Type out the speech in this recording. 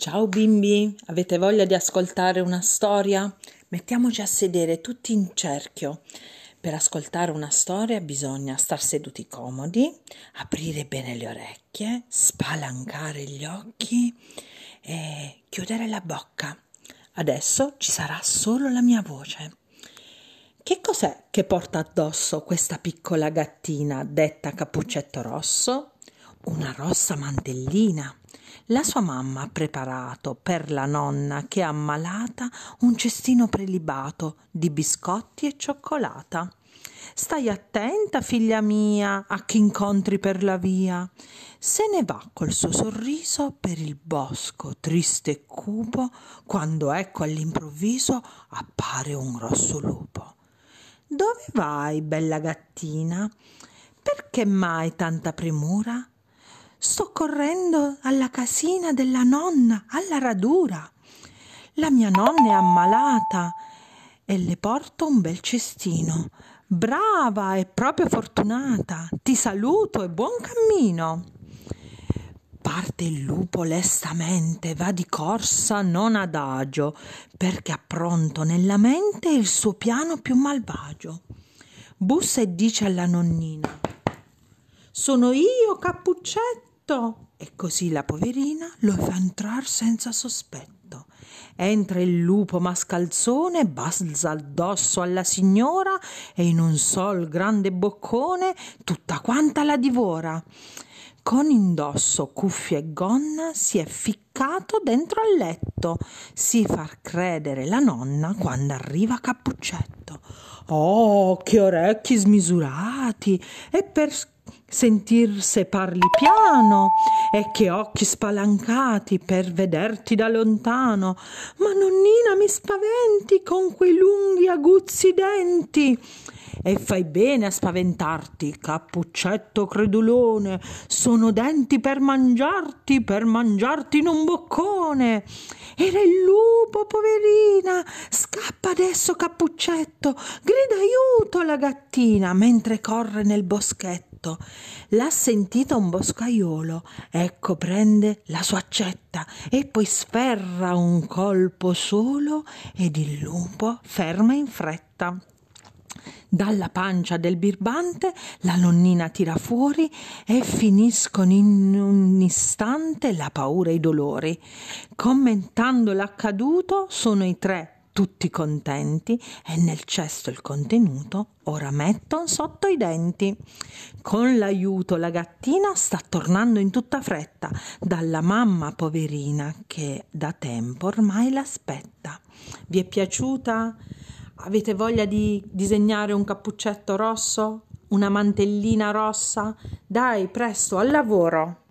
Ciao bimbi, avete voglia di ascoltare una storia? Mettiamoci a sedere tutti in cerchio. Per ascoltare una storia bisogna star seduti comodi, aprire bene le orecchie, spalancare gli occhi e chiudere la bocca. Adesso ci sarà solo la mia voce. Che cos'è che porta addosso questa piccola gattina detta Cappuccetto Rosso? Una rossa mantellina la sua mamma ha preparato per la nonna che è ammalata un cestino prelibato di biscotti e cioccolata. Stai attenta, figlia mia, a chi incontri per la via. Se ne va col suo sorriso per il bosco, triste e cupo, quando ecco all'improvviso appare un grosso lupo. Dove vai, bella gattina? Perché mai tanta premura? Sto correndo alla casina della nonna, alla radura. La mia nonna è ammalata e le porto un bel cestino. Brava e proprio fortunata. Ti saluto e buon cammino. Parte il lupo lestamente, va di corsa non adagio, perché ha pronto nella mente il suo piano più malvagio. Bussa e dice alla nonnina: Sono io, Cappuccetto e così la poverina lo fa entrar senza sospetto. Entra il lupo mascalzone, balza addosso alla signora e in un sol grande boccone tutta quanta la divora. Con indosso cuffia e gonna si è ficcato dentro al letto, si far credere la nonna quando arriva Cappuccetto. Oh, che orecchi smisurati! E per sentir se parli piano e che occhi spalancati per vederti da lontano. Ma nonnina mi spaventi con quei lunghi aguzzi denti. E fai bene a spaventarti, cappuccetto credulone, sono denti per mangiarti, per mangiarti in un boccone. Era il lupo, poverina. Scappa adesso, cappuccetto. Grida aiuto la gattina mentre corre nel boschetto. L'ha sentita un boscaiolo. Ecco, prende la sua accetta e poi sferra un colpo solo ed il lupo ferma in fretta. Dalla pancia del birbante la nonnina tira fuori e finiscono in un istante la paura e i dolori. Commentando l'accaduto, sono i tre tutti contenti e nel cesto il contenuto ora metton sotto i denti. Con l'aiuto la gattina sta tornando in tutta fretta dalla mamma poverina che da tempo ormai l'aspetta. Vi è piaciuta? Avete voglia di disegnare un cappuccetto rosso? Una mantellina rossa? Dai, presto, al lavoro!